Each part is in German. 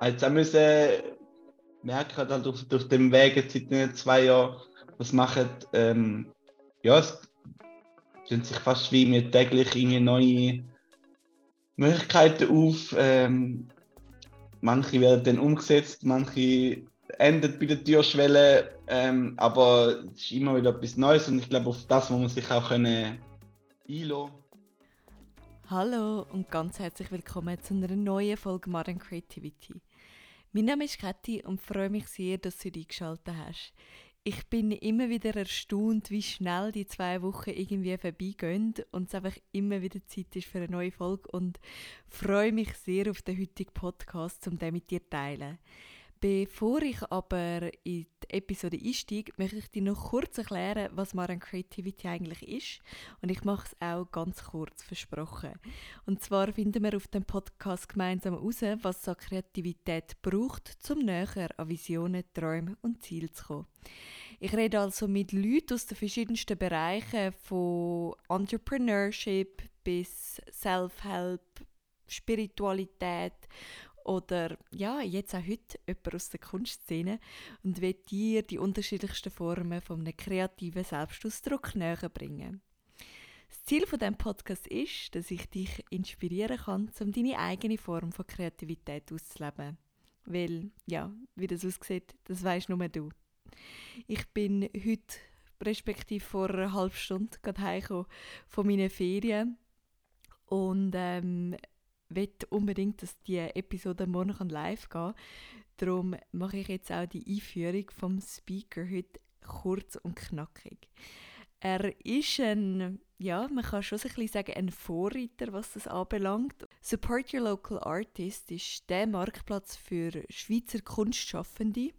Also auch müssen merken halt durch, durch den Weg seit zwei Jahren, was machen, ähm, ja, es tun sich fast wie mir täglich irgendwie neue Möglichkeiten auf. Ähm, manche werden dann umgesetzt, manche enden bei der Türschwelle, ähm, aber es ist immer wieder etwas Neues und ich glaube, auf das muss man sich auch können. Hallo und ganz herzlich willkommen zu einer neuen Folge Modern Creativity. Mein Name ist Kathi und freue mich sehr, dass du eingeschaltet hast. Ich bin immer wieder erstaunt, wie schnell die zwei Wochen irgendwie vorbeigehen und es einfach immer wieder Zeit ist für eine neue Folge und freue mich sehr auf den heutigen Podcast, um den mit dir zu teilen. Bevor ich aber in die Episode einsteige, möchte ich dir noch kurz erklären, was Modern Creativity eigentlich ist. Und ich mache es auch ganz kurz, versprochen. Und zwar finden wir auf dem Podcast gemeinsam heraus, was so Kreativität braucht, um näher an Visionen, Träume und Ziele zu kommen. Ich rede also mit Leuten aus den verschiedensten Bereichen, von Entrepreneurship bis Self-Help, Spiritualität oder ja, jetzt auch heute jemand aus der Kunstszene und will dir die unterschiedlichsten Formen von einem kreativen Selbstausdruck näher bringen. Das Ziel von diesem Podcast ist, dass ich dich inspirieren kann, um deine eigene Form von Kreativität auszuleben. Weil, ja, wie das aussieht, das weißt nur du. Ich bin heute, respektive vor einer halben Stunde, gerade heimgekommen von meinen Ferien und ähm, will unbedingt, dass die Episode morgen live gehen. Darum mache ich jetzt auch die Einführung vom Speaker heute kurz und knackig. Er ist ein, ja, man kann schon ein bisschen sagen, ein Vorreiter, was das anbelangt. Support Your Local Artist ist der Marktplatz für Schweizer Kunstschaffende,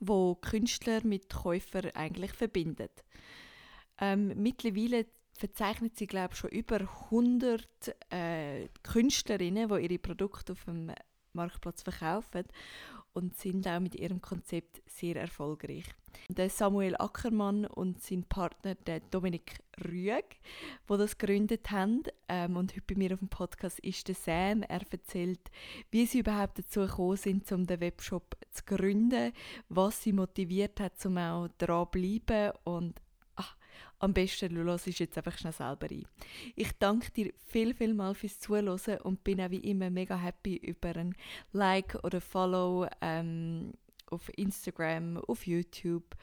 wo Künstler mit Käufern eigentlich verbindet. Ähm, mittlerweile verzeichnet sie, glaube schon über 100 äh, Künstlerinnen, die ihre Produkte auf dem Marktplatz verkaufen und sind auch mit ihrem Konzept sehr erfolgreich. Der Samuel Ackermann und sein Partner der Dominik Rüeg, wo das gegründet haben ähm, und heute bei mir auf dem Podcast ist der Sam. Er erzählt, wie sie überhaupt dazu gekommen sind, um den Webshop zu gründen, was sie motiviert hat, um auch dran zu bleiben und am besten du hörst jetzt einfach schnell selber ein. Ich danke dir viel, viel mal fürs Zuhören und bin auch wie immer mega happy über ein Like oder Follow ähm, auf Instagram, auf YouTube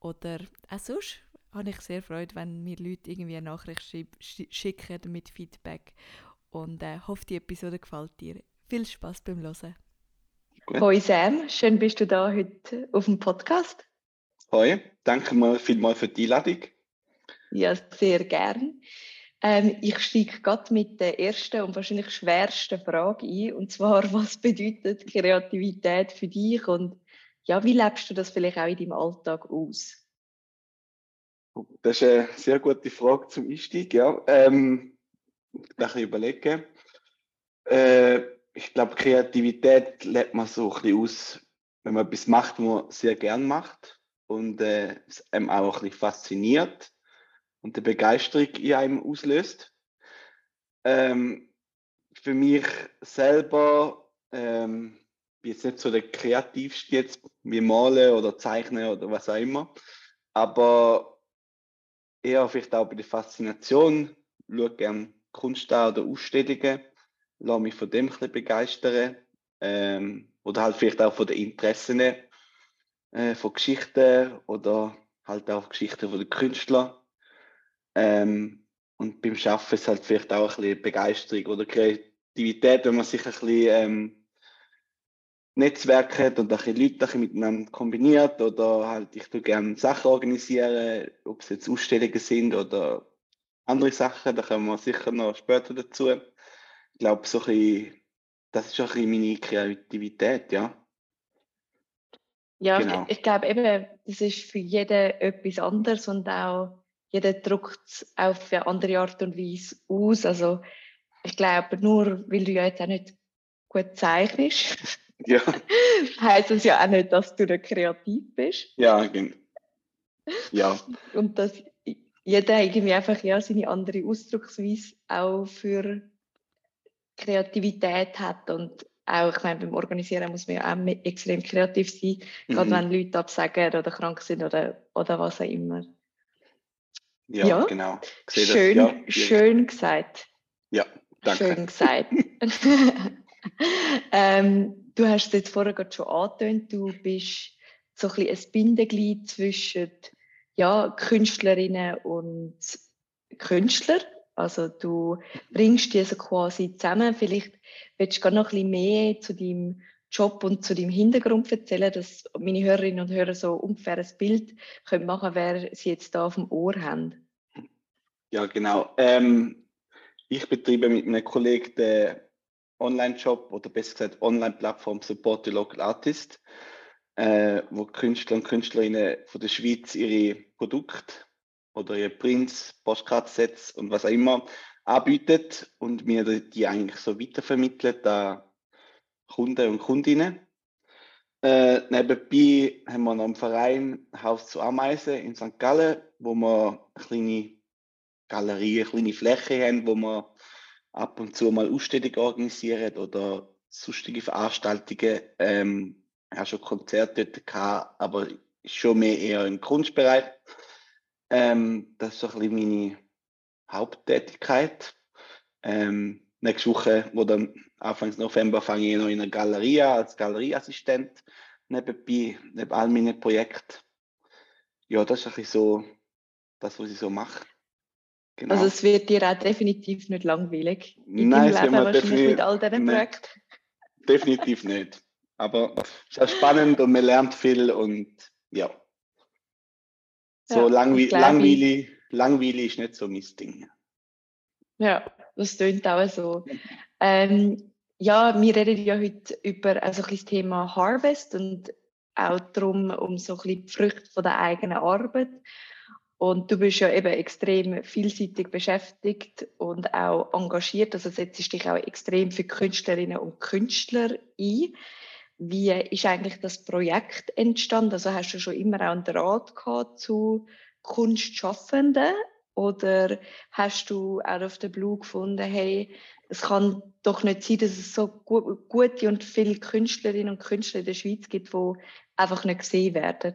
oder auch sonst habe ich sehr Freude, wenn mir Leute irgendwie eine Nachricht schicken mit Feedback und äh, hoffe, die Episode gefällt dir. Viel Spaß beim Hören. Hoi Sam, schön bist du da heute auf dem Podcast. Hoi, danke mal vielmals für die Einladung. Ja, sehr gern. Ähm, ich steige gerade mit der ersten und wahrscheinlich schwersten Frage ein. Und zwar, was bedeutet Kreativität für dich? Und ja, wie lebst du das vielleicht auch in deinem Alltag aus? Das ist eine sehr gute Frage zum Einstieg. Ja. Ähm, ich überlegen. Äh, ich glaube, Kreativität lebt man so ein bisschen aus, wenn man etwas macht, was man sehr gern macht und äh, es einem auch ein bisschen fasziniert und eine Begeisterung in einem auslöst. Ähm, für mich selber ähm, bin jetzt nicht so der kreativste jetzt wie malen oder zeichnen oder was auch immer, aber eher vielleicht auch bei der Faszination, schaue gerne Kunst an oder Ausstellungen, lasse mich von dem ein begeistern. Ähm, oder halt vielleicht auch von den Interessen äh, von Geschichten oder halt auch Geschichten von den Künstlern ähm, und beim Schaffen ist halt vielleicht auch ein bisschen Begeisterung oder Kreativität, wenn man sich ein bisschen ähm, Netzwerke und ein bisschen Leute ein bisschen miteinander kombiniert oder halt ich tue gerne Sachen organisieren, ob es jetzt Ausstellungen sind oder andere Sachen, da kommen wir sicher noch später dazu. Ich glaube, so ein bisschen, das ist auch ein bisschen meine Kreativität, ja. Ja, genau. ich, ich glaube eben, das ist für jeden etwas anderes und auch jeder druckt es auf eine andere Art und Weise aus. Also ich glaube, nur weil du ja jetzt auch nicht gut zeichnest, ja. heißt es ja auch nicht, dass du nicht kreativ bist. Ja, genau. Ja. Und dass jeder irgendwie einfach ja seine andere Ausdrucksweise auch für Kreativität hat und auch, ich meine, beim Organisieren muss man ja auch extrem kreativ sein, mhm. gerade wenn Leute absagen oder krank sind oder, oder was auch immer. Ja, ja. genau. Schön, ja, schön gesagt. Ja, danke. Schön gesagt. ähm, du hast es jetzt vorher gerade schon angetönt, du bist so ein, bisschen ein Bindeglied zwischen ja, Künstlerinnen und Künstler. Also du bringst die so quasi zusammen. Vielleicht willst du noch ein bisschen mehr zu deinem Job und zu deinem Hintergrund erzählen, dass meine Hörerinnen und Hörer so ungefähr ein Bild können machen wer sie jetzt da auf dem Ohr haben. Ja, genau. Ähm, ich betreibe mit einem Kollegen den Online-Shop oder besser gesagt Online-Plattform Support the Local Artist, äh, wo Künstler und Künstlerinnen von der Schweiz ihre Produkte oder ihre Prints, Postkartsets und was auch immer anbietet und mir die eigentlich so weitervermittelt an Kunden und Kundinnen. Äh, nebenbei haben wir noch einen Verein Haus zu Ameisen in St. Gallen, wo wir eine kleine Galerie, eine kleine Fläche haben, wo wir ab und zu mal Ausstellungen organisieren oder sonstige Veranstaltungen. Ähm, ich habe schon Konzerte dort gehabt, aber schon mehr eher im Kunstbereich. Ähm, das ist so ein bisschen meine Haupttätigkeit. Ähm, nächste Woche, wo dann Anfang November, fange ich noch in einer Galerie als Galerieassistent nebenbei, neben all meinen Projekten. Ja, das ist ein bisschen so das, was ich so mache. Genau. Also es wird dir auch definitiv nicht langweilig. In Nein, es Leben wahrscheinlich definitiv, mit all diesen Projekten. Definitiv nicht. Aber es ist auch spannend und man lernt viel und ja. So ja, langwe langweilig, langweilig ist nicht so mein Ding. Ja, das klingt auch so. Ähm, ja, wir reden ja heute über also das Thema Harvest und auch darum, um so ein bisschen die Früchte von der eigenen Arbeit. Und du bist ja eben extrem vielseitig beschäftigt und auch engagiert. Also setzt dich auch extrem für Künstlerinnen und Künstler ein. Wie ist eigentlich das Projekt entstanden? Also hast du schon immer auch einen Draht gehabt zu Kunstschaffenden? Oder hast du out of the blue gefunden, hey, es kann doch nicht sein, dass es so gute und viele Künstlerinnen und Künstler in der Schweiz gibt, die einfach nicht gesehen werden?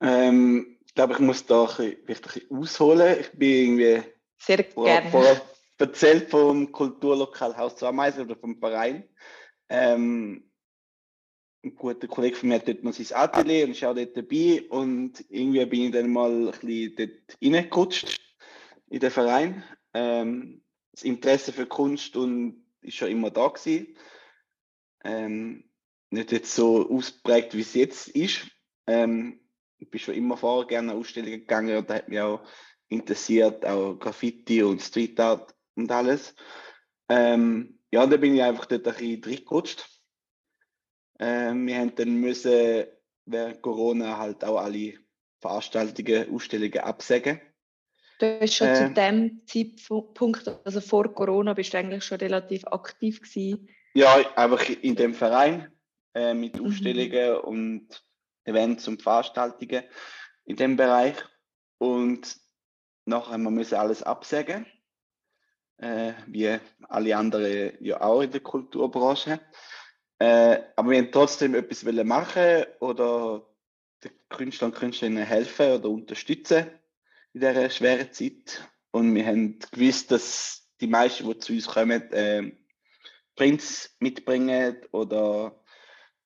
Ähm, ich glaube, ich muss da ein bisschen, ein ausholen. Ich bin irgendwie Sehr gerne. Vor, erzählt vom Kulturlokal Haus Ameisen oder vom Verein. Ähm, ein guter Kollege von mir hat dort noch sein Atelier und ist auch dort dabei. Und irgendwie bin ich dann mal ein bisschen dort reingerutscht in den Verein. Ähm, das Interesse für Kunst und ist schon immer da gewesen. Ähm, nicht jetzt so ausprägt, wie es jetzt ist. Ähm, ich bin schon immer vorher gerne an Ausstellungen gegangen und da hat mich auch interessiert, auch Graffiti und Street Art und alles. Ähm, ja, da bin ich einfach dort ein bisschen reingerutscht. Ähm, wir haben dann müssen während Corona halt auch alle Veranstaltungen, Ausstellungen absagen. Du bist schon äh, zu dem Zeitpunkt, also vor Corona, bist du eigentlich schon relativ aktiv gewesen? Ja, einfach in dem Verein äh, mit mhm. Ausstellungen mhm. und Events und Veranstaltungen in dem Bereich. Und nachher wir müssen alles absagen, äh, wie alle anderen ja auch in der Kulturbranche. Äh, aber wir haben trotzdem etwas machen oder den Künstlern und Künstlerinnen helfen oder unterstützen in dieser schweren Zeit. Und wir haben gewusst, dass die meisten, die zu uns kommen, äh, Prints mitbringen oder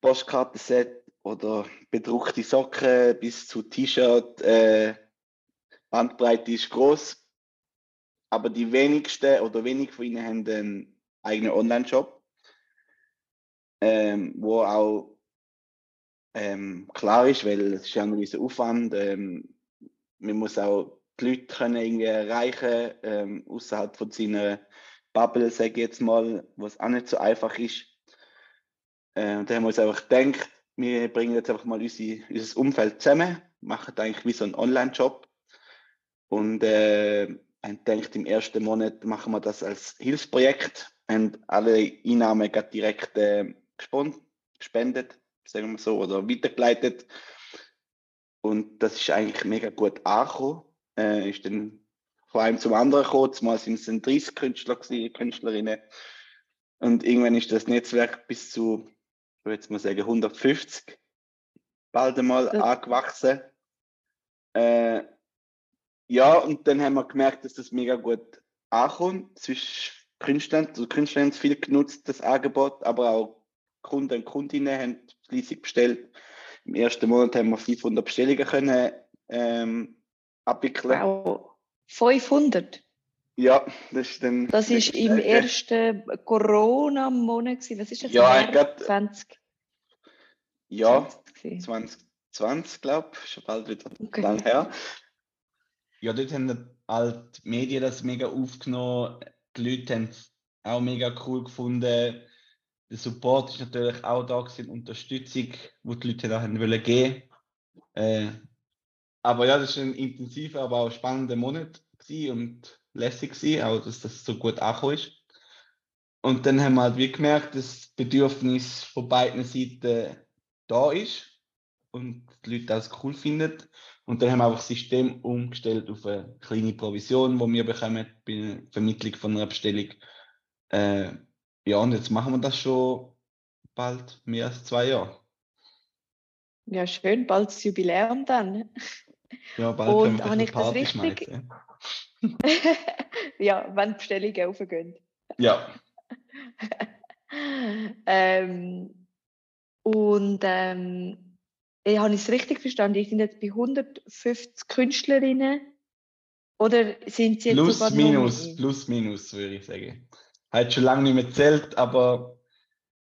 Postkartenset oder bedruckte Socken bis zu T-Shirt. Äh, Bandbreite ist groß, aber die wenigsten oder wenig von ihnen haben einen eigenen Online-Shop, ähm, wo auch ähm, klar ist, weil es ist ja ein riesen Aufwand. Ähm, man muss auch die Leute können irgendwie erreichen ähm, außerhalb von seiner Bubble, sage ich jetzt mal, was auch nicht so einfach ist. Äh, da haben wir uns einfach gedacht, wir bringen jetzt einfach mal unsere, unser Umfeld zusammen, machen eigentlich wie so einen Online-Job und äh, gedacht, im ersten Monat machen wir das als Hilfsprojekt und alle Einnahmen direkt äh, gespendet, sagen wir so, oder weitergeleitet. Und das ist eigentlich mega gut angekommen. Äh, ist dann von einem zum anderen gekommen. Zumal sind es 30 Künstler gewesen, Künstlerinnen. Und irgendwann ist das Netzwerk bis zu, ich würde jetzt mal sagen, 150 bald einmal ja. angewachsen. Äh, ja, und dann haben wir gemerkt, dass das mega gut ankommt. Zwischen Künstlern, also Künstler haben viel genutzt, das Angebot, aber auch Kunden und Kundinnen haben fleißig bestellt. Im ersten Monat haben wir 500 Bestellungen können, ähm, abwickeln. Wow, 500? Ja, das ist dann. Das ist im Tage. ersten Corona-Monat. Was ist das? Ja, grad, 20. Ja, 2020, glaube ich. Schon bald wieder okay. lang her. Ja, dort haben halt die Medien das mega aufgenommen. Die Leute haben es auch mega cool gefunden. Der Support ist natürlich auch da gewesen, Unterstützung, die die Leute da haben wollen geben. Äh, aber ja, das war ein intensiver, aber auch spannender Monat und lässig gewesen, auch dass das so gut angekommen ist. Und dann haben wir halt wie gemerkt, dass das Bedürfnis von beiden Seiten da ist und die Leute das cool finden. Und dann haben wir einfach das System umgestellt auf eine kleine Provision, die wir bekommen bei der Vermittlung von einer Bestellung. Äh, ja, und jetzt machen wir das schon bald mehr als zwei Jahre. Ja, schön, bald das Jubiläum dann. Ja, bald und habe ich das richtig? ja, wenn Bestellungen aufgehen. Ja. ähm, und ähm, ich habe es richtig verstanden, ich sind jetzt bei 150 Künstlerinnen oder sind sie jetzt plus, sogar minus, plus minus, würde ich sagen. Hat schon lange nicht mehr zählt, aber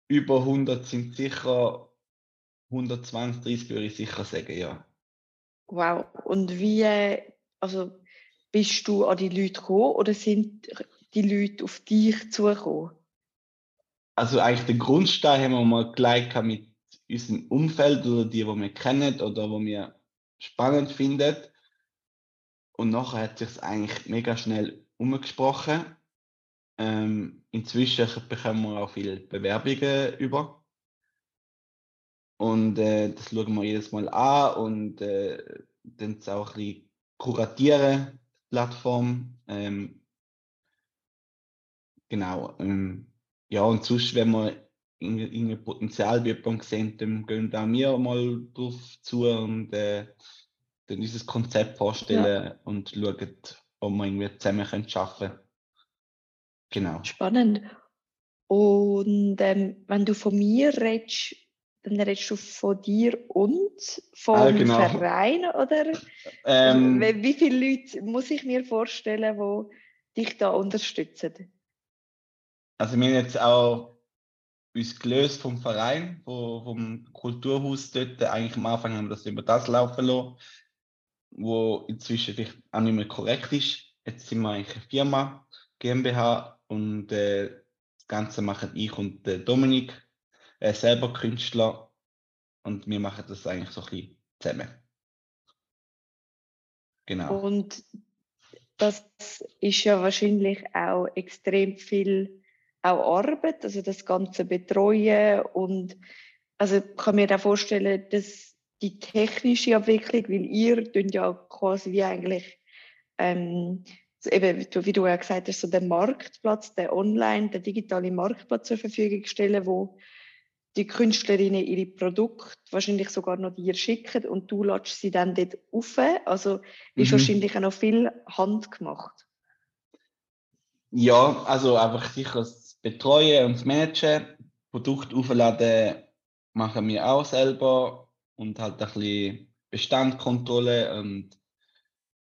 über 100 sind sicher 120, 30 würde ich sicher sagen, ja. Wow. Und wie, also bist du an die Leute gekommen oder sind die Leute auf dich zugekommen? Also eigentlich den Grundstein haben wir mal gleich mit unserem Umfeld oder die, die wir kennen oder die wir spannend finden. Und nachher hat sich eigentlich mega schnell umgesprochen. Ähm, inzwischen bekommen wir auch viele Bewerbungen über. Und äh, das schauen wir jedes Mal an und äh, dann auch ein bisschen kuratieren, Plattform. Ähm, genau. Ähm, ja, und sonst, wenn wir irgendein Potenzial bei jemandem sehen, dann gehen da wir mal drauf zu und äh, dann unser Konzept vorstellen ja. und schauen, ob wir irgendwie zusammen arbeiten können. Genau. Spannend. Und ähm, wenn du von mir redest, dann redest du von dir und vom ah, genau. Verein, oder? Ähm, wie viele Leute muss ich mir vorstellen, die dich da unterstützen? Also wir haben jetzt auch uns gelöst vom Verein, vom Kulturhaus dort. Eigentlich am Anfang haben wir das über das laufen lassen, wo inzwischen vielleicht auch nicht mehr korrekt ist. Jetzt sind wir eigentlich eine Firma, GmbH, und äh, das Ganze machen ich und äh, Dominik äh, selber Künstler und wir machen das eigentlich so ein bisschen zusammen. Genau. Und das ist ja wahrscheinlich auch extrem viel auch Arbeit, also das ganze Betreuen und also ich kann mir auch vorstellen, dass die technische Abwicklung, weil ihr ja quasi wie eigentlich ähm, eben, wie du ja gesagt hast, so den Marktplatz, den Online, den digitalen Marktplatz zur Verfügung stellen, wo die Künstlerinnen ihre Produkte wahrscheinlich sogar noch dir schicken und du lässt sie dann dort auf. Also ist mhm. wahrscheinlich auch noch viel handgemacht. Ja, also einfach sicher das Betreuen und das Managen, Produkt aufladen machen wir auch selber und halt ein bisschen Bestandkontrolle und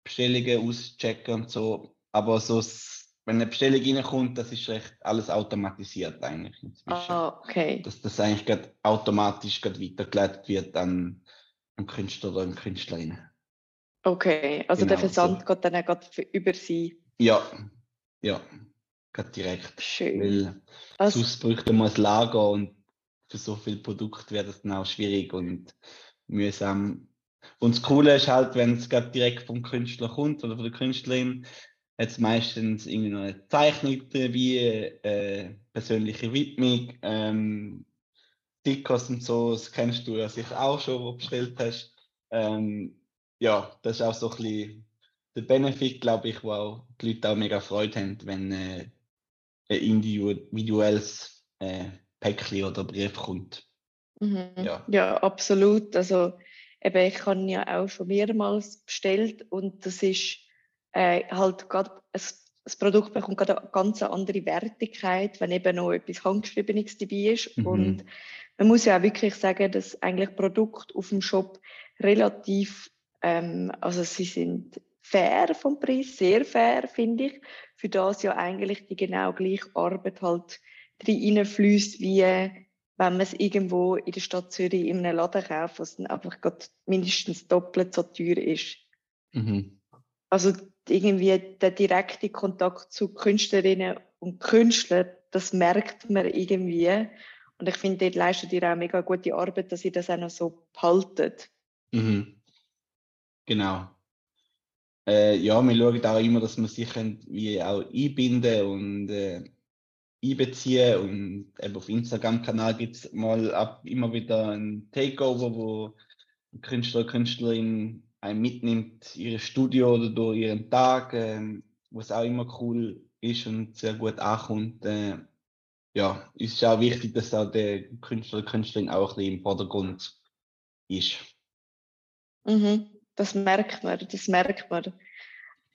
Bestellungen auschecken und so. Aber so wenn eine Bestellung reinkommt, das ist recht alles automatisiert eigentlich inzwischen. Ah, okay. Dass das eigentlich grad automatisch grad weitergeleitet wird an einen Künstler oder eine Künstlerin. Okay, also genau, der Versand so. geht dann auch über Sie? Ja, ja, gerade direkt. Schön. Weil also, sonst bräuchte man ein Lager und für so viele Produkte wäre das dann auch schwierig und mühsam. Und das Coole ist halt, wenn es direkt vom Künstler kommt oder von der Künstlerin, jetzt meistens irgendwie noch eine Zeichnung wie äh, persönliche Widmung, ähm, Stickers und so, das kennst du ja sicher auch schon, wo du bestellt hast. Ähm, ja, das ist auch so ein bisschen der Benefit, glaube ich, wo auch die Leute auch mega Freude haben, wenn äh, ein individuelles äh, Päckchen oder Brief kommt. Mhm. Ja. ja, absolut. Also eben, ich habe ja auch schon mehrmals bestellt und das ist äh, halt gerade, das Produkt bekommt gerade eine ganz andere Wertigkeit, wenn eben noch etwas Handgeschriebenes dabei ist. Mhm. Und man muss ja auch wirklich sagen, dass eigentlich Produkte auf dem Shop relativ, ähm, also sie sind fair vom Preis, sehr fair, finde ich, für das ja eigentlich die genau gleiche Arbeit halt reinfließt, wie wenn man es irgendwo in der Stadt Zürich in einem Laden kauft, was dann einfach mindestens doppelt so teuer ist. Mhm. Also irgendwie der direkte Kontakt zu Künstlerinnen und Künstlern, das merkt man irgendwie. Und ich finde, dort leistet ihr auch mega gute Arbeit, dass ihr das auch noch so behaltet. Mhm. Genau. Äh, ja, wir schauen auch immer, dass wir sich wie auch einbinden und äh, einbeziehen. Und eben auf Instagram-Kanal gibt es mal ab, immer wieder ein Takeover, wo Künstler, Künstlerin einen mitnimmt, ihr Studio oder durch ihren Tag, äh, was auch immer cool ist und sehr gut ankommt. Äh, ja, ist auch wichtig, dass auch der Künstler, Künstlerin auch ein bisschen im Vordergrund ist. Mhm, das merkt man, das merkt man.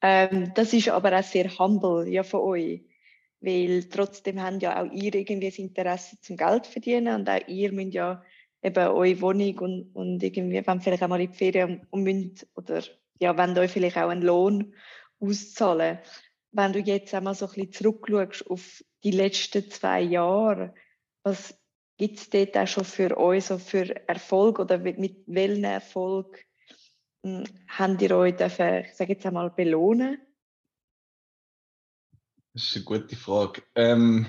Ähm, das ist aber auch sehr humble ja, von euch, weil trotzdem haben ja auch ihr irgendwie das Interesse zum Geld verdienen und auch ihr müsst ja eben eure Wohnung und, und irgendwie, wenn vielleicht auch mal in die Ferien und müsst, oder ja, wenn euch vielleicht auch einen Lohn auszahlen. Wenn du jetzt einmal so ein bisschen zurückschaust auf die letzten zwei Jahre, was gibt es dort auch schon für euch so für Erfolg oder mit welchem Erfolg hm, habt ihr euch dürfen, ich sage jetzt einmal, belohnen? Das ist eine gute Frage. Ähm,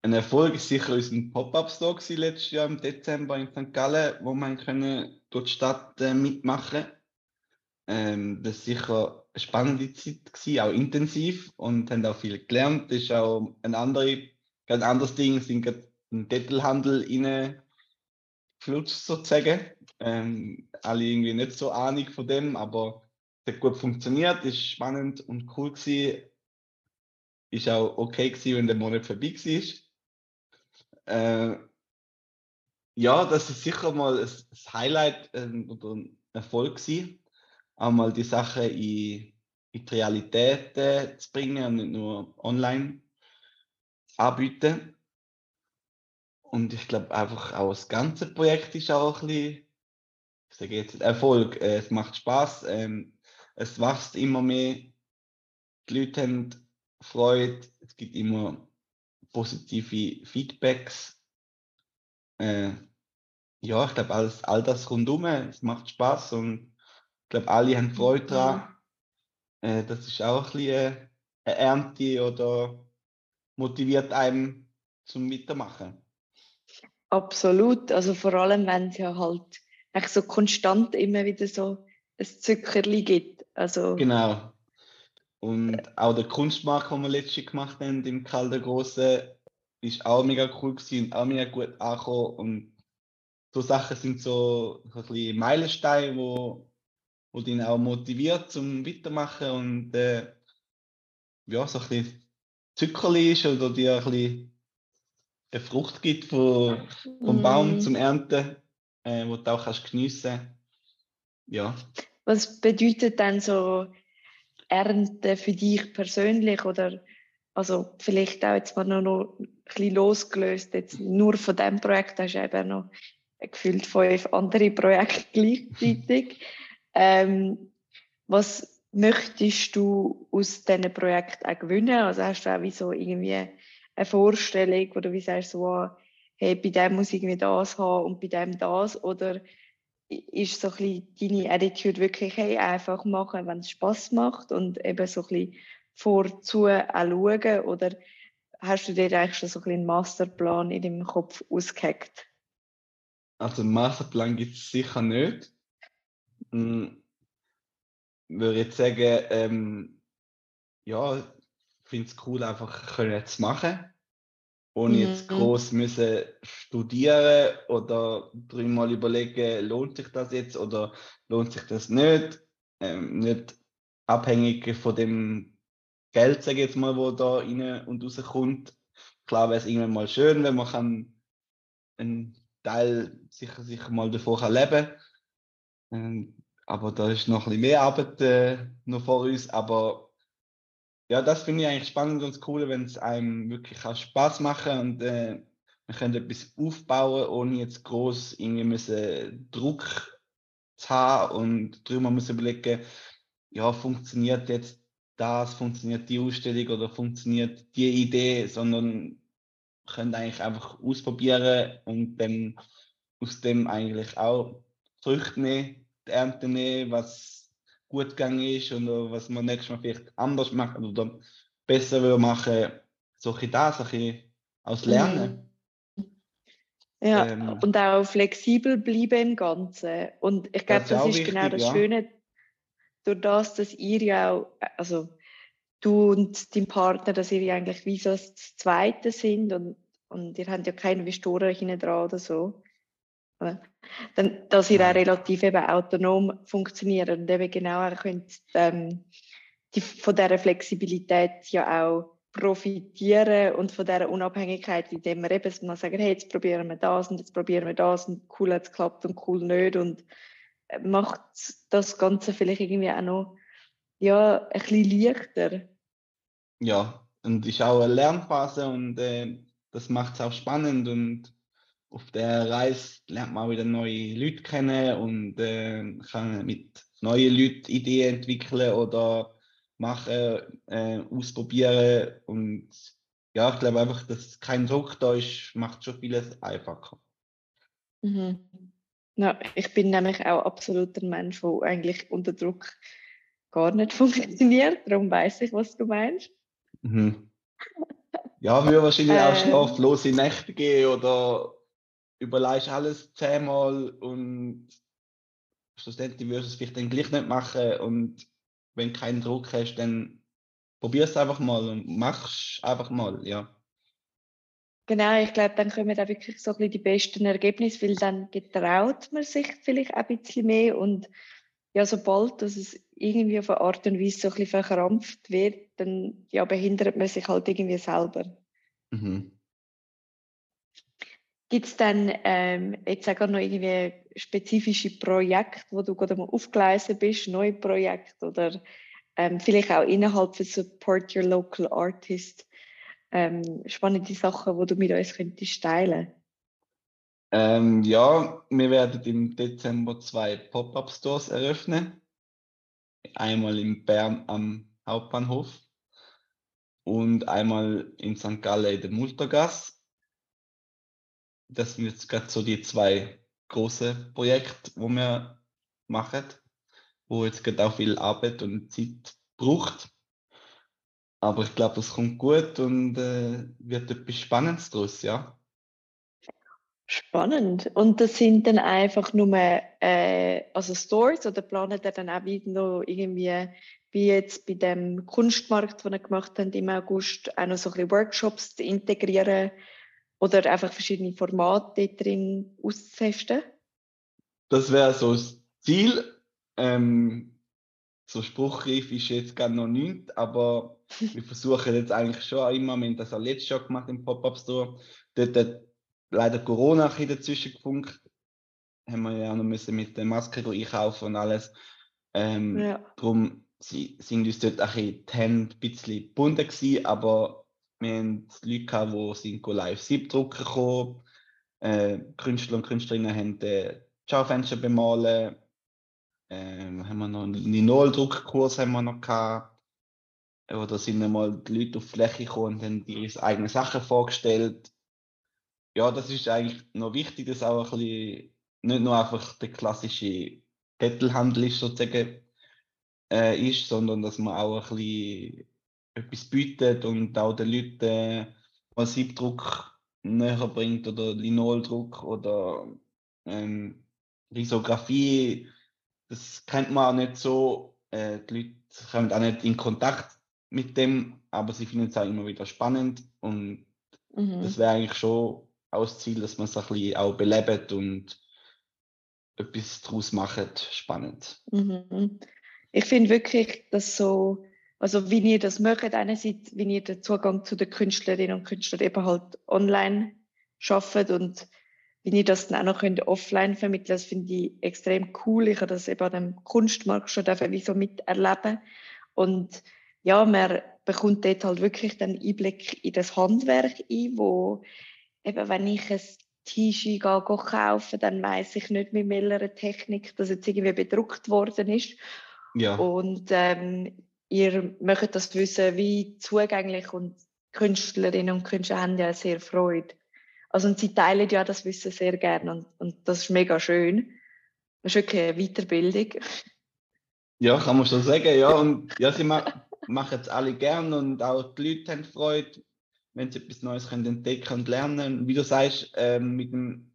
ein Erfolg ist sicher unser Pop-Up-Store letztes Jahr im Dezember in St. Gallen, wo man können durch die Stadt äh, mitmachen ähm, Das war sicher eine spannende Zeit, gewesen, auch intensiv und haben auch viel gelernt. Das ist auch ein, andere, ein anderes Ding, sind gerade ein Dettelhandel reingeflutscht sozusagen. Ähm, alle irgendwie nicht so ahnung von dem, aber hat gut funktioniert, ist spannend und cool gewesen. Ist auch okay gewesen, wenn der Monat vorbei war. Äh, ja, das ist sicher mal ein, Highlight ähm, oder ein Erfolg gewesen, auch mal die Sache in, in die Realität äh, zu bringen und nicht nur online anbieten. Und ich glaube einfach auch das ganze Projekt ist auch ein bisschen, ich sage jetzt Erfolg. Äh, es macht Spaß, ähm, es wächst immer mehr, die Leute haben Freude, es gibt immer positive Feedbacks. Äh, ja, ich glaube, alles, all das rundum, es macht Spaß und ich glaube, alle haben Freude daran. Äh, das ist auch ein bisschen eine Ernte oder motiviert einem zum Weitermachen. Absolut, also vor allem, wenn es ja halt so konstant immer wieder so ein Zuckerli gibt. Also, genau. Und auch der Kunstmarkt, den wir letztes gemacht haben im Kalter Großen, ist auch mega cool gewesen auch mega gut angekommen. Und so Sachen sind so, so ein bisschen Meilensteine, wo, wo dich auch motiviert zum Weitermachen und äh, ja, so ein bisschen Zuckerli ist oder dir ein bisschen eine Frucht gibt von, vom Baum mm. zum Ernten, äh, wo du auch kannst geniessen Ja. Was bedeutet denn so Ernte für dich persönlich oder also vielleicht auch jetzt mal noch, ein bisschen losgelöst, jetzt nur von diesem Projekt, hast du eben noch gefühlt fünf andere Projekte gleichzeitig. ähm, was möchtest du aus diesen Projekten auch gewinnen? Also hast du auch wie so irgendwie eine Vorstellung, du wie sagst, so, hey, bei dem muss ich irgendwie das haben und bei dem das? Oder ist so ein deine Attitude wirklich hey, einfach machen, wenn es Spaß macht und eben so ein bisschen vorzu auch schauen? Oder hast du dir eigentlich schon so ein einen Masterplan in deinem Kopf ausgeheckt? Also einen Masterplan gibt es sicher nicht. Hm, würde jetzt sagen, ähm, ja, ich finde es cool, einfach können zu machen ohne jetzt mhm. groß müssen studieren oder dreimal überlegen, lohnt sich das jetzt oder lohnt sich das nicht. ähm, nicht abhängig von dem Geld, sage ich jetzt mal, wo da rein und rauskommt. Klar wäre es irgendwann mal schön, wenn man kann einen Teil sicher, sicher mal davon kann leben kann. Ähm, aber da ist noch ein bisschen mehr Arbeit äh, noch vor uns. Aber ja, das finde ich eigentlich spannend und cool, wenn es einem wirklich auch Spaß machen und äh, man kann etwas aufbauen, ohne jetzt groß irgendwie müssen Druck zu haben und drüber müssen überlegen, ja, funktioniert jetzt das, funktioniert die Ausstellung oder funktioniert die Idee, sondern können eigentlich einfach ausprobieren und dann aus dem eigentlich auch Früchte nehmen, die Ernte nehmen, was gut gegangen ist und was man nächstes Mal vielleicht anders macht oder besser will machen. So ein das, ein bisschen aus Lernen. Mhm. Ja, ähm, und auch flexibel bleiben im Ganzen. Und ich glaube, das, das ist, genau wichtig, genau das ja. Schöne, durch das, dass ihr ja auch, also du und dein Partner, dass ihr ja eigentlich wie so das Zweite sind und, und ihr habt ja keine Investoren hinten dran oder so. Dann, dass ihr auch relativ eben autonom funktioniert und eben genau auch könnt, ähm, die, von dieser Flexibilität ja auch profitieren und von dieser Unabhängigkeit, indem wir eben mal sagen, hey, jetzt probieren wir das und jetzt probieren wir das und cool hat es geklappt und cool nicht und äh, macht das Ganze vielleicht irgendwie auch noch ja, ein bisschen leichter. Ja, und ist auch eine Lernphase und äh, das macht es auch spannend und auf der Reise lernt man auch wieder neue Leute kennen und äh, kann mit neuen Leuten Ideen entwickeln oder machen, äh, ausprobieren und ja, ich glaube einfach, dass kein Druck da ist, macht schon vieles einfacher. Mhm. Ja, ich bin nämlich auch absolut ein Mensch, der eigentlich unter Druck gar nicht funktioniert. Darum weiß ich, was du meinst. Mhm. Ja, wir wahrscheinlich auch ähm. schlaflose Nächte gehen oder überlegst alles zehnmal und schlussendlich wirst du es vielleicht dann gleich nicht machen und wenn du keinen Druck hast, dann probier es einfach mal und mach's einfach mal, ja. Genau, ich glaube, dann kommen da wirklich so ein bisschen die besten Ergebnisse, weil dann getraut man sich vielleicht auch ein bisschen mehr und ja, sobald dass es irgendwie auf eine Art und Weise so ein bisschen verkrampft wird, dann ja, behindert man sich halt irgendwie selber. Mhm. Gibt es dann ähm, jetzt auch noch irgendwie spezifische Projekte, wo du gerade mal aufgeleistet bist, neue Projekte oder ähm, vielleicht auch innerhalb von Support Your Local Artist ähm, spannende Sachen, wo du mit uns könntest teilen? Ähm, ja, wir werden im Dezember zwei Pop-up-Stores eröffnen. Einmal in Bern am Hauptbahnhof und einmal in St. Gallen in der Multergasse das sind jetzt gerade so die zwei große Projekte, wo wir machen, wo jetzt gerade auch viel Arbeit und Zeit braucht. Aber ich glaube, es kommt gut und äh, wird etwas Spannendes daraus, ja. Spannend. Und das sind dann einfach nur äh, also Stores oder planen ihr dann auch wieder noch irgendwie, wie jetzt bei dem Kunstmarkt, den wir gemacht haben im August, auch noch so ein bisschen Workshops zu integrieren oder einfach verschiedene Formate drin auszutesten? Das wäre so das Ziel. Ähm, so spruchreif ist jetzt gar noch nicht, aber wir versuchen jetzt eigentlich schon immer, wir haben das auch letztes Jahr gemacht im Pop-Up Store. Dort hat leider Corona ein dazwischen gefunkt. Haben wir ja auch noch müssen mit der Maske einkaufen und alles. Ähm, ja. Darum sind uns dort ein bisschen die Hände ein bisschen gebunden gewesen, aber wir haben Leute gehabt, die sind live siebdrucken gekommen. Äh, Künstler und Künstlerinnen haben äh, Schaufenster bemalen. Äh, haben wir noch einen Linol-Druckkurs. Oder sind einmal die Leute auf die Fläche gekommen und haben ihre eigenen Sachen vorgestellt. Ja, das ist eigentlich noch wichtig, dass auch ein bisschen, nicht nur einfach der klassische Kettelhandel ist, sozusagen, äh, ist, sondern dass man auch ein bisschen etwas bietet und auch den Leuten äh, Massivdruck näher bringt oder Linoldruck oder ähm, Risografie. Das kennt man auch nicht so. Äh, die Leute kommen auch nicht in Kontakt mit dem, aber sie finden es auch immer wieder spannend und mhm. das wäre eigentlich schon auch das Ziel, dass man es ein bisschen auch belebt und etwas daraus macht, spannend. Mhm. ich finde wirklich, dass so, also wie ihr das möchtet, einerseits, wie ihr den Zugang zu den Künstlerinnen und Künstlern eben halt online schafft und wie ihr das dann auch noch könnt offline vermitteln das finde ich extrem cool. Ich habe das eben an dem Kunstmarkt schon wie so miterleben. Und ja, man bekommt dort halt wirklich den Einblick in das Handwerk ein, wo eben, wenn ich ein T-Shirt kaufe, dann weiß ich nicht, mit welcher Technik das jetzt irgendwie bedruckt worden ist. Ja. Und ähm, ihr möchtet das wissen, wie zugänglich und Künstlerinnen und Künstler haben ja sehr Freude. Also und sie teilen ja das Wissen sehr gerne und, und das ist mega schön. Das ist wirklich eine Weiterbildung. Ja, kann man schon sagen, ja. Und ja, sie ma machen es alle gern und auch die Leute haben Freude, wenn sie etwas Neues können entdecken und lernen. Wie du sagst, ähm, mit dem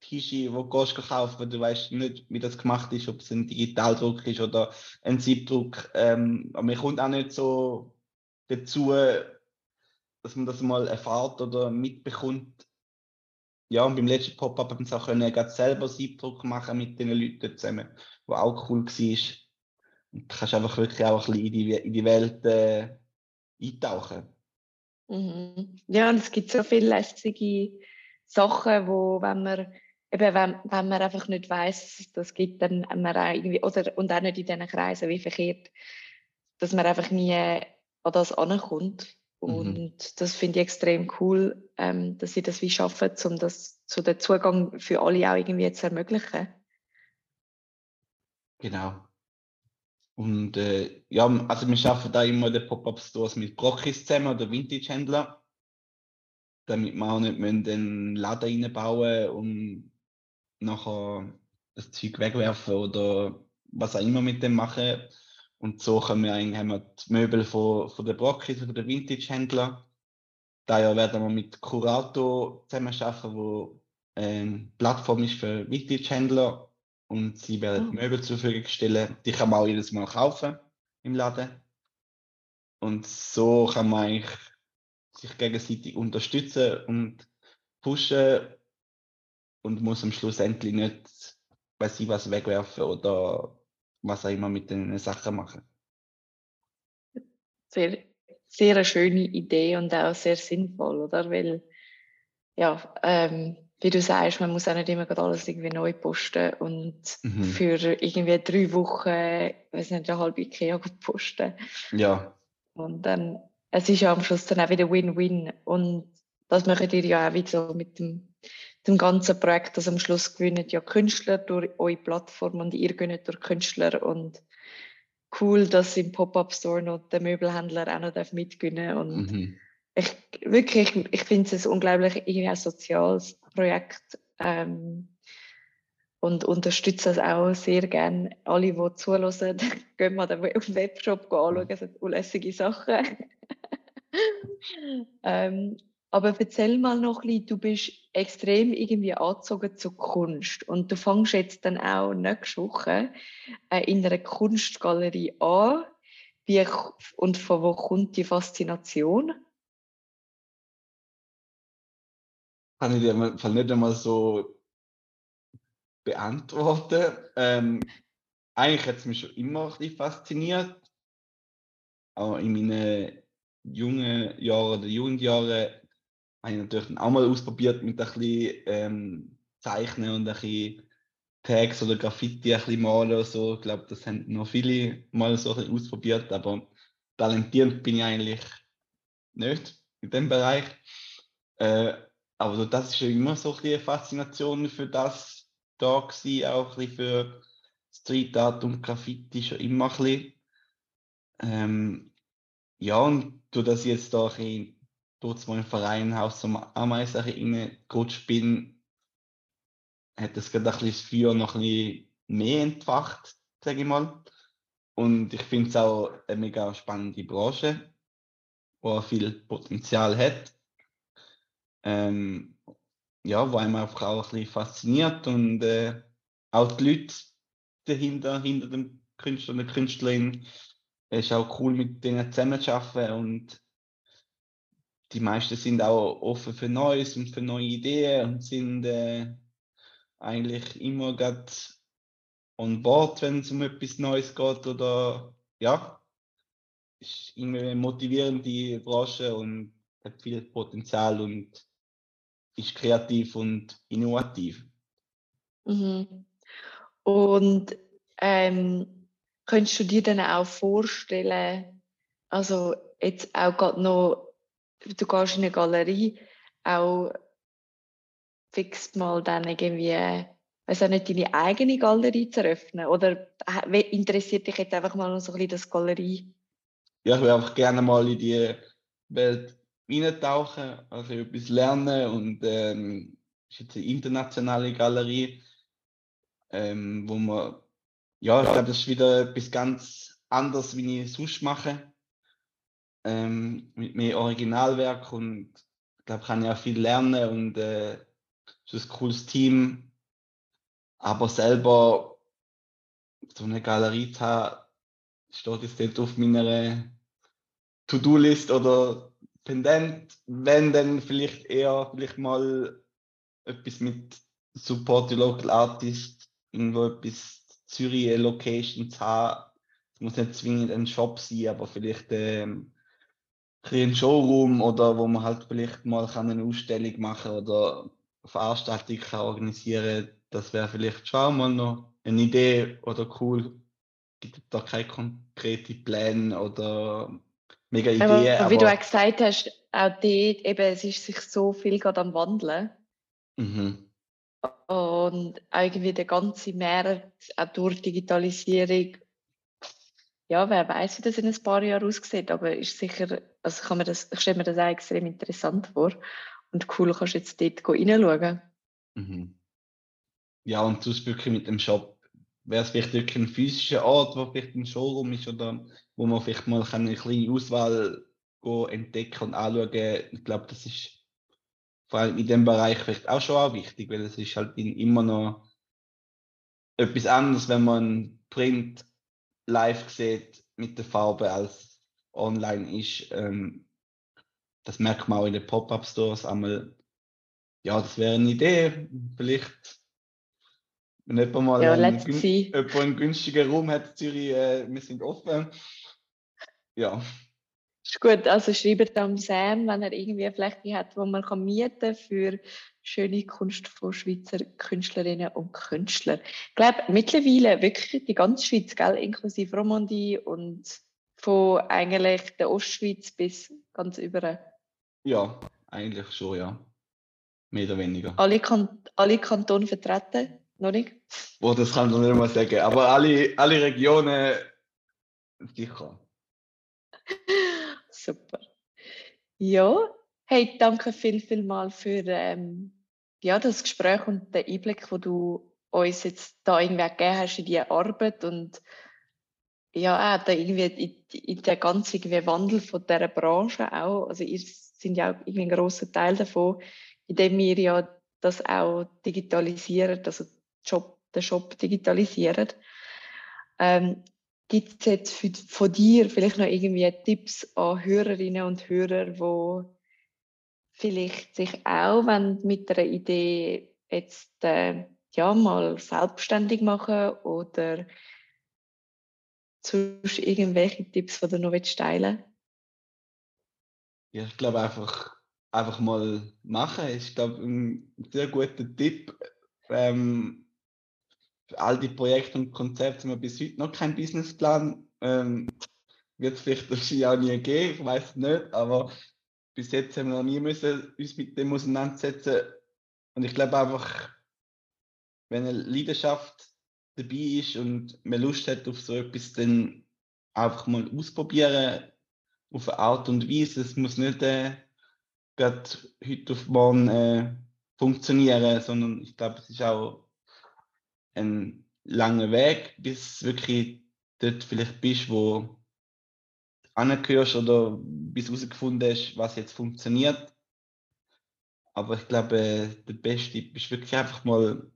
T-Shirt, wo du kaufen du weißt nicht, wie das gemacht ist, ob es ein Digitaldruck ist oder ein Siebdruck. Ähm, aber man kommt auch nicht so dazu, dass man das mal erfahrt oder mitbekommt. Ja, und beim letzten Pop-Up haben sie auch können, selber Siebdruck machen mit den Leuten zusammen, wo auch cool war. Und du kannst einfach wirklich auch ein bisschen in die, in die Welt äh, eintauchen. Mhm. Ja, und es gibt so viele lästige Sachen, wo, wenn man eben, wenn, wenn man einfach nicht weiß, das gibt, dann man auch irgendwie, oder, und auch nicht in diesen Kreisen wie verkehrt, dass man einfach nie an das ankommt. Mhm. Und mhm. das finde ich extrem cool, ähm, dass sie das wie schaffen, um das zu den Zugang für alle auch irgendwie zu ermöglichen. Genau. Und äh, ja, also wir schaffen da immer den Pop-Up-Stores mit Brockis zusammen oder Vintage-Händler, damit wir auch nicht den Laden reinbauen und nachher das Zeug wegwerfen oder was auch immer mit dem machen. Und so können wir eigentlich, haben wir die Möbel von, von den Brockis, von den Vintage-Händler. Daher werden wir mit Curato zusammenarbeiten, wo eine Plattform ist für Vintage-Händler und sie werden oh. Möbel zur Verfügung stellen. Die kann man auch jedes Mal kaufen im Laden. Und so kann man eigentlich sich gegenseitig unterstützen und pushen und muss am Schluss endlich nicht, weiß ich was, wegwerfen oder was auch immer mit den Sachen machen. Sehr, sehr eine schöne Idee und auch sehr sinnvoll, oder? Weil, ja, ähm, wie du sagst, man muss auch nicht immer alles irgendwie neu posten und mhm. für irgendwie drei Wochen, weiß nicht, eine halbe Ikea posten. Ja. Und dann, es ist ja am Schluss dann auch wieder Win-Win und das machen ihr ja auch wieder so mit dem, dem ganzen Projekt, dass am Schluss gewinnen ja Künstler durch eure Plattform und ihr gewinnt durch Künstler und cool, dass im Pop-Up Store noch der Möbelhändler auch noch mitgewinnen und mhm ich, wirklich, ich, ich finde es ein unglaublich irgendwie ein soziales Projekt ähm, und unterstütze es auch sehr gerne. Alle, die zuhören, gehen mal den Webshop anschauen, es sind unlässige Sachen. ähm, aber erzähl mal noch ein bisschen, du bist extrem irgendwie angezogen zur Kunst und du fängst jetzt dann auch nächste Woche äh, in einer Kunstgalerie an. Wie, und von wo kommt die Faszination? kann ich dir nicht einmal so beantworten. Ähm, eigentlich hat es mich schon immer ein bisschen fasziniert. Auch in meinen jungen Jahren oder Jugendjahren habe ich natürlich auch mal ausprobiert mit ein bisschen ähm, Zeichnen und ein bisschen Tags oder Graffiti ein bisschen malen oder so. Ich glaube, das haben noch viele mal so bisschen ausprobiert, aber talentiert bin ich eigentlich nicht in dem Bereich. Äh, aber das ist ja immer so ein eine Faszination für das da gewesen, auch ein für Street Art und Graffiti schon immer ein bisschen. Ähm, ja, und du das jetzt da ein dort mal im Verein Haus zum Ameisen reingerutscht bin, hat das gerade ein bisschen das noch ein bisschen mehr entfacht, sage ich mal. Und ich finde es auch eine mega spannende Branche, wo viel Potenzial hat ähm, ja, wo einem einfach auch ein bisschen fasziniert und äh, auch die Leute dahinter, hinter dem Künstler und der Künstlerin, ist auch cool mit denen zusammenzuarbeiten und die meisten sind auch offen für Neues und für neue Ideen und sind äh, eigentlich immer gerade on board, wenn es um etwas Neues geht oder ja, ist irgendwie eine motivierende Branche und hat viel Potenzial und ist kreativ und innovativ. Mhm. Und ähm, könntest du dir dann auch vorstellen, also jetzt auch gerade noch, du gehst in eine Galerie, auch fix mal dann irgendwie, weiß auch nicht, deine eigene Galerie zu eröffnen? Oder interessiert dich jetzt einfach mal so ein bisschen das Galerie? Ja, ich würde einfach gerne mal in die Welt eintauchen, also etwas lernen und ähm, ist jetzt eine internationale Galerie, ähm, wo man, ja, ich glaube, das ist wieder etwas ganz anderes, wie ich sonst mache, ähm, mit mehr Originalwerk und ich glaube, kann auch viel lernen und äh, ist ein cooles Team, aber selber so eine Galerie zu haben, steht jetzt nicht auf meiner To-Do-List oder Pendant, wenn dann vielleicht eher vielleicht mal etwas mit Support the Local Artist, irgendwo etwas Zürich Location zu haben. Es muss nicht zwingend ein Shop sein, aber vielleicht ähm, ein Showroom oder wo man halt vielleicht mal kann eine Ausstellung machen oder Veranstaltung kann organisieren Das wäre vielleicht schon mal noch eine Idee oder cool. Gibt da keine konkreten Pläne oder mega Idee. Aber, aber wie du auch gesagt hast, auch dort eben, es ist sich so viel gerade am Wandeln. Mhm. Und irgendwie der ganze Markt, auch durch Digitalisierung, ja, wer weiß, wie das in ein paar Jahren aussieht, aber ist sicher, also kann man das, ich stelle mir das auch extrem interessant vor. Und cool, kannst du jetzt dort reinschauen. Mhm. Ja, und sonst wirklich mit dem Shop wäre es vielleicht wirklich ein physischer Ort, wo vielleicht ein Showroom ist oder wo man vielleicht mal eine kleine Auswahl entdecken und anschauen Ich glaube, das ist vor allem in dem Bereich vielleicht auch schon auch wichtig, weil es ist halt immer noch etwas anderes, wenn man Print live sieht mit der Farbe als online ist. Ähm, das merkt man auch in den Pop-Up-Stores einmal. Ja, das wäre eine Idee. Vielleicht wenn jemand mal ja, einen, jemand einen günstigen Raum hat, Zürich, äh, wir sind offen. Ja. Ist gut, also schreibt am Sam, wenn er irgendwie Fläche hat, wo man kann mieten für schöne Kunst von Schweizer Künstlerinnen und Künstlern. Ich glaube, mittlerweile wirklich die ganze Schweiz, gell, inklusive Romandie und von eigentlich der Ostschweiz bis ganz über. Ja, eigentlich schon, ja. Mehr oder weniger. Alle, kan alle Kantone vertreten? Noch nicht? Boah, das kann ich noch nicht mal sagen. Aber alle, alle Regionen sicher. Super. Ja, hey, danke viel, viel mal für ähm, ja, das Gespräch und den Einblick, wo du uns jetzt da irgendwie gegeben hast in diese Arbeit und ja, auch da irgendwie in, in den ganzen Wandel von dieser Branche auch. Also ihr sind ja auch irgendwie ein grosser Teil davon, indem wir ja das auch digitalisieren, also Job, den Shop digitalisieren. Ähm, Gibt es jetzt für, von dir vielleicht noch irgendwie Tipps an Hörerinnen und Hörer, die vielleicht sich auch wenn mit einer Idee jetzt äh, ja mal selbstständig machen oder sonst irgendwelche Tipps, die du noch teilen Ja, ich glaube einfach, einfach mal machen. Ich glaube, ein sehr guter Tipp. Ähm, für all die Projekte und Konzepte haben wir bis heute noch keinen Businessplan. Ähm, wird es vielleicht auch nie geben, ich weiß es nicht, aber bis jetzt haben wir noch nie müssen uns mit dem auseinandersetzen. Und ich glaube einfach, wenn eine Leidenschaft dabei ist und man Lust hat auf so etwas, dann einfach mal ausprobieren auf eine Art und Weise. Es muss nicht äh, gerade heute auf morgen äh, funktionieren, sondern ich glaube, es ist auch ein langer Weg, bis wirklich dort vielleicht bist, wo du angehörst oder bis herausgefunden hast, was jetzt funktioniert. Aber ich glaube, der beste ist wirklich einfach mal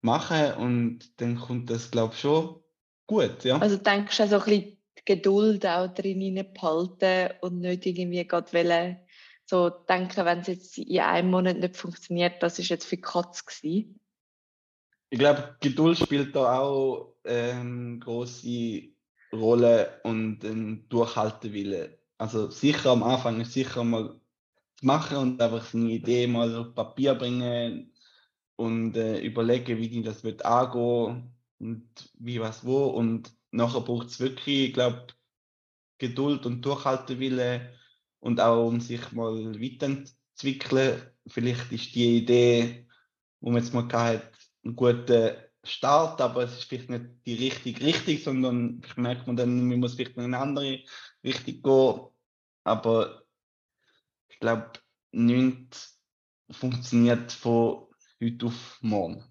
machen und dann kommt das, glaube ich, schon gut. Ja. Also denkst du also ein bisschen Geduld auch drin behalten und nicht irgendwie gerade so denken, wenn es jetzt in einem Monat nicht funktioniert, das ist jetzt für Katz gewesen? Ich glaube, Geduld spielt da auch ähm, große Rolle und ein Durchhaltewille. Also sicher am Anfang ist sicher mal zu machen und einfach seine Idee mal auf Papier bringen und äh, überlegen, wie die das wird angehen und wie was wo und nachher braucht es wirklich, ich glaube, Geduld und Durchhaltewille und auch um sich mal weiterzuentwickeln. Vielleicht ist die Idee, wo man jetzt mal hat, ein guter Start, aber es ist vielleicht nicht die richtige Richtung, sondern merkt man dann, man muss vielleicht in eine andere Richtung gehen. Aber ich glaube, nichts funktioniert von heute auf morgen.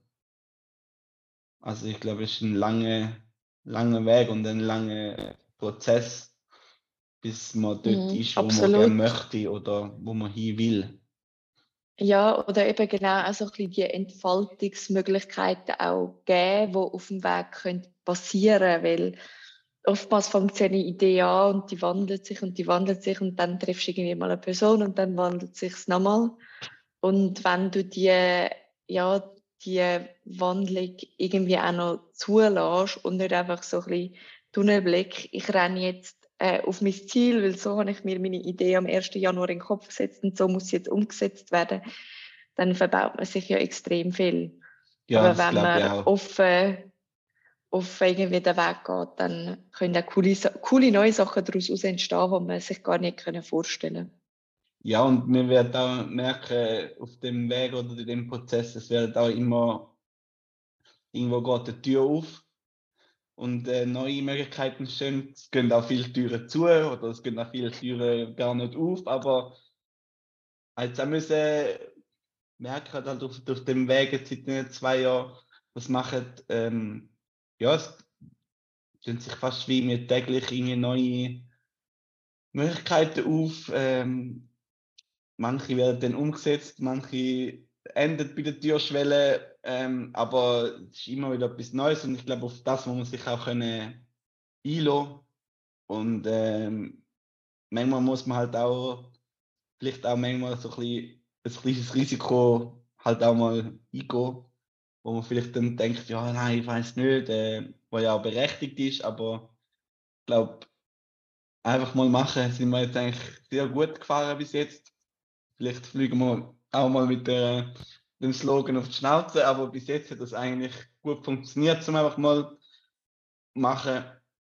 Also ich glaube, es ist ein langer, langer Weg und ein langer Prozess, bis man dort mhm, ist, wo absolut. man gerne möchte oder wo man hin will. Ja, oder eben genau auch so ein bisschen die Entfaltungsmöglichkeiten auch geben, die auf dem Weg können passieren können, weil oftmals fängt eine Idee an und die wandelt sich und die wandelt sich und dann triffst du irgendwie mal eine Person und dann wandelt sich es nochmal. Und wenn du die, ja, die Wandlung irgendwie auch noch zulässt und nicht einfach so ein bisschen Tunnelblick, ich renne jetzt äh, auf mein Ziel, weil so habe ich mir meine Idee am 1. Januar in den Kopf gesetzt und so muss sie jetzt umgesetzt werden, dann verbaut man sich ja extrem viel. Ja, Aber wenn man offen, offen irgendwie den Weg geht, dann können auch coole, coole neue Sachen daraus entstehen, die man sich gar nicht vorstellen. Ja, und wir werden auch merken, auf dem Weg oder in dem Prozess, es wird auch immer irgendwo geht die Tür auf und äh, neue Möglichkeiten stehen. Es gehen auch viele Türen zu oder es gehen auch viele Türen gar nicht auf, aber auch müssen merken, halt auf, auf dem Weg jetzt seit zwei Jahren, was machen, ähm, ja, es tun sich fast wie mir täglich irgendwie neue Möglichkeiten auf. Ähm, manche werden dann umgesetzt, manche enden bei der Türschwelle ähm, aber es ist immer wieder etwas Neues und ich glaube, auf das muss man sich auch können einlassen. Und ähm, manchmal muss man halt auch, vielleicht auch manchmal so ein, bisschen, ein kleines Risiko halt auch mal eingehen, wo man vielleicht dann denkt, ja, nein, ich weiß nicht, äh, wo ja auch berechtigt ist, aber ich glaube, einfach mal machen, sind wir jetzt eigentlich sehr gut gefahren bis jetzt. Vielleicht fliegen wir auch mal mit der den Slogan auf die Schnauze, aber bis jetzt hat das eigentlich gut funktioniert, zum einfach mal machen.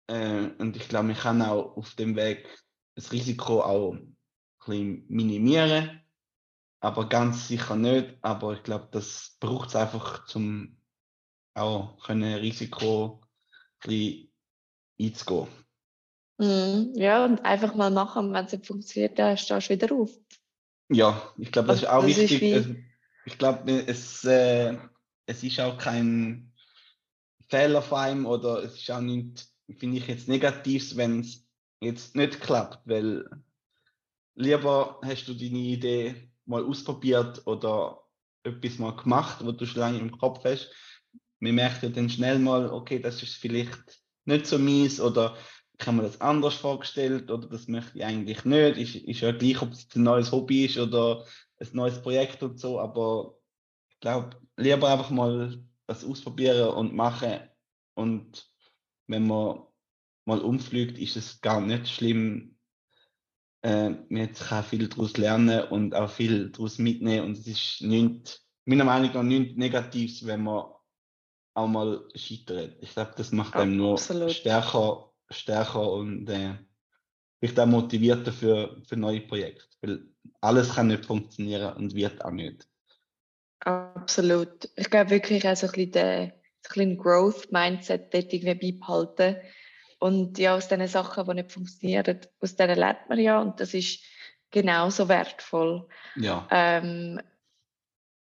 Äh, und ich glaube, man kann auch auf dem Weg das Risiko auch ein bisschen minimieren, aber ganz sicher nicht. Aber ich glaube, das braucht es einfach, um auch können Risiko ein bisschen einzugehen. Mm, ja, und einfach mal machen, wenn es nicht funktioniert, dann stehst du wieder auf. Ja, ich glaube, das ist auch das wichtig. Ist ich glaube, es, äh, es ist auch kein Fehler von einem oder es ist auch nicht, finde ich jetzt negativ, wenn es jetzt nicht klappt, weil lieber hast du deine Idee mal ausprobiert oder etwas mal gemacht, was du schon lange im Kopf hast. Man merkt ja dann schnell mal, okay, das ist vielleicht nicht so mies oder ich habe mir das anders vorgestellt oder das möchte ich eigentlich nicht. Ist, ist ja gleich, ob es ein neues Hobby ist oder ein neues Projekt und so, aber ich glaube, lieber einfach mal das ausprobieren und machen. Und wenn man mal umfliegt, ist es gar nicht schlimm. Äh, man kann viel daraus lernen und auch viel daraus mitnehmen. Und es ist nicht, meiner Meinung nach nichts Negatives, wenn man auch mal scheitert. Ich glaube, das macht einem nur stärker, stärker und äh, vielleicht auch motivierter für, für neue Projekte. Weil alles kann nicht funktionieren und wird auch nicht. Absolut. Ich glaube wirklich auch so ein bisschen den ein Growth-Mindset dort irgendwie beibehalten. Und ja, aus den Sachen, die nicht funktionieren, aus denen lernt man ja und das ist genauso wertvoll. Ja. Ähm,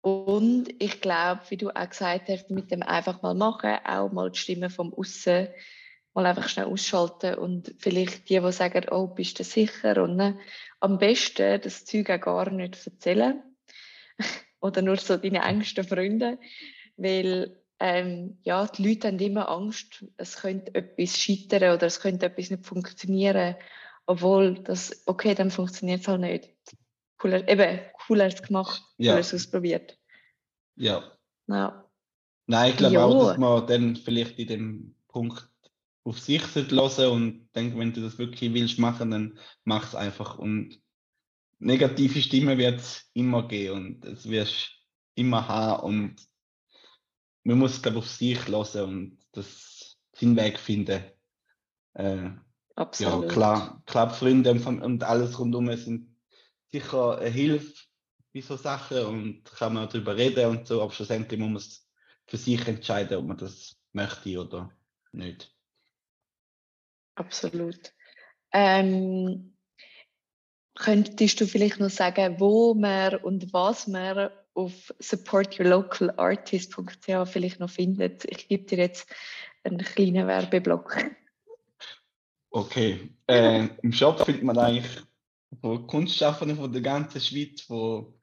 und ich glaube, wie du auch gesagt hast, mit dem einfach mal machen, auch mal die Stimme vom Aussen mal einfach schnell ausschalten und vielleicht die, die sagen, oh, bist du sicher? Und ne, am besten das Zeug auch gar nicht erzählen oder nur so deine engsten Freunde, weil ähm, ja, die Leute haben immer Angst, es könnte etwas scheitern oder es könnte etwas nicht funktionieren, obwohl das, okay, dann funktioniert es halt nicht. Cooler, eben, cooler gemacht, ja. cooler ausprobiert. Ja. ja. Nein, ich glaube auch, dass man dann vielleicht in dem Punkt auf sich hören und denkt, wenn du das wirklich willst machen, dann mach es einfach. Und negative Stimmen wird es immer geben und es wirst immer haben und man muss, glaube auf sich hören und das seinen Weg finden. Äh, Absolut. Ja, klar, klar, Freunde und alles rundum sind sicher eine Hilfe bei so Sachen und kann man darüber reden und so, aber schlussendlich muss man es für sich entscheiden, ob man das möchte oder nicht. Absolut. Ähm, könntest du vielleicht noch sagen, wo man und was man auf supportyourlocalartist.ch vielleicht noch findet? Ich gebe dir jetzt einen kleinen Werbeblock. Okay, äh, im Shop findet man eigentlich von von der ganzen Schweiz, von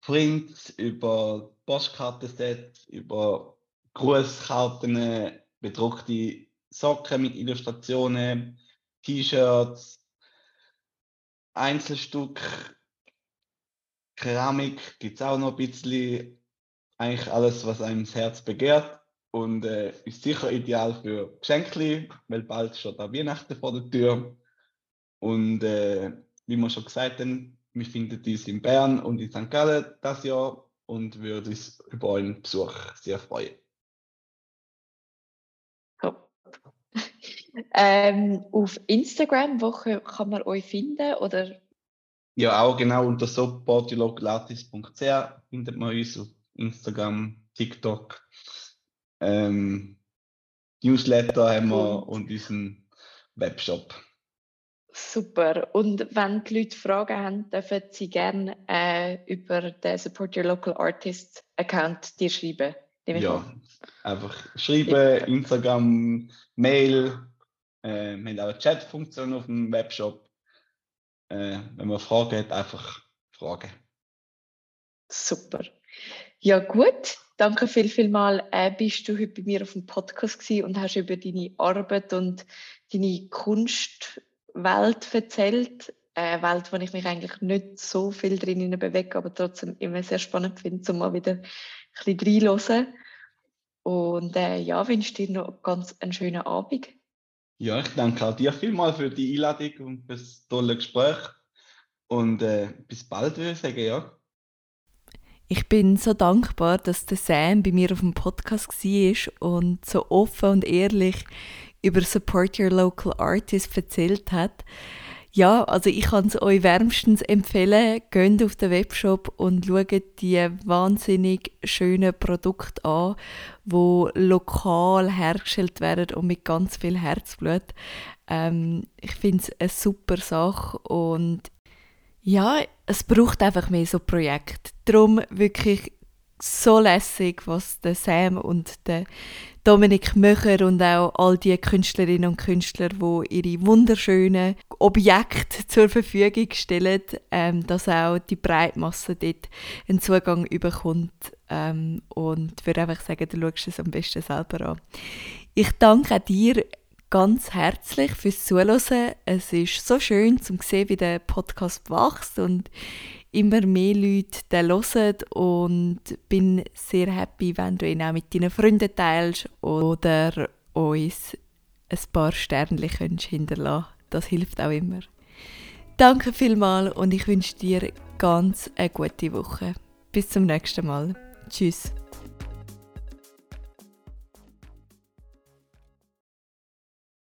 Prints über Postkartensets, über Grußkarten, bedruckte Socken mit Illustrationen, T-Shirts, Einzelstück, Keramik gibt es auch noch ein bisschen. Eigentlich alles, was einem das Herz begehrt. Und äh, ist sicher ideal für Geschenke, weil bald steht auch Weihnachten vor der Tür. Und äh, wie wir schon gesagt haben, wir finden uns in Bern und in St. Gallen das Jahr und würden uns über euren Besuch sehr freuen. Ähm, auf Instagram, wo kann man euch finden? Oder? Ja, auch genau unter supportylocalatis.ch findet man uns auf Instagram, TikTok. Ähm, Newsletter haben wir und unseren Webshop. Super. Und wenn die Leute Fragen haben, dürfen sie gerne äh, über den Support Your Local Artist Account dir schreiben. Ja, einfach schreiben, Instagram, Mail, äh, wir haben auch eine Chat-Funktion auf dem Webshop. Äh, wenn man Fragen hat, einfach fragen. Super. Ja, gut. Danke viel, viel mal. Äh, bist du heute bei mir auf dem Podcast gewesen und hast über deine Arbeit und deine Kunstwelt erzählt. Eine Welt, wo ich mich eigentlich nicht so viel drin bewege, aber trotzdem immer sehr spannend finde, um mal wieder ein bisschen reinzuhören. Und äh, ja, wünsche dir noch ganz einen schönen Abend. Ja, ich danke auch dir vielmals für die Einladung und für das tolle Gespräch. Und äh, bis bald, würde ich sagen, ja. Ich bin so dankbar, dass der Sam bei mir auf dem Podcast war und so offen und ehrlich über Support Your Local Artist erzählt hat. Ja, also ich kann es euch wärmstens empfehlen. Geht auf den Webshop und schaut die wahnsinnig schönen Produkte an, die lokal hergestellt werden und mit ganz viel Herzblut. Ähm, ich finde es eine super Sache und ja, es braucht einfach mehr so Projekte. Darum wirklich so lässig, was der Sam und der Dominik Möcher und auch all die Künstlerinnen und Künstler, die ihre wunderschönen Objekte zur Verfügung stellen, ähm, dass auch die Breitmasse dort einen Zugang überkommt. Ähm, und würde einfach sagen, du schaust es am besten selber an. Ich danke dir ganz herzlich fürs Zuhören. Es ist so schön zu sehen, wie der Podcast wächst und immer mehr Leute den hören und bin sehr happy, wenn du ihn auch mit deinen Freunden teilst oder uns ein paar Sternchen hinterlassen Das hilft auch immer. Danke vielmals und ich wünsche dir ganz eine gute Woche. Bis zum nächsten Mal. Tschüss.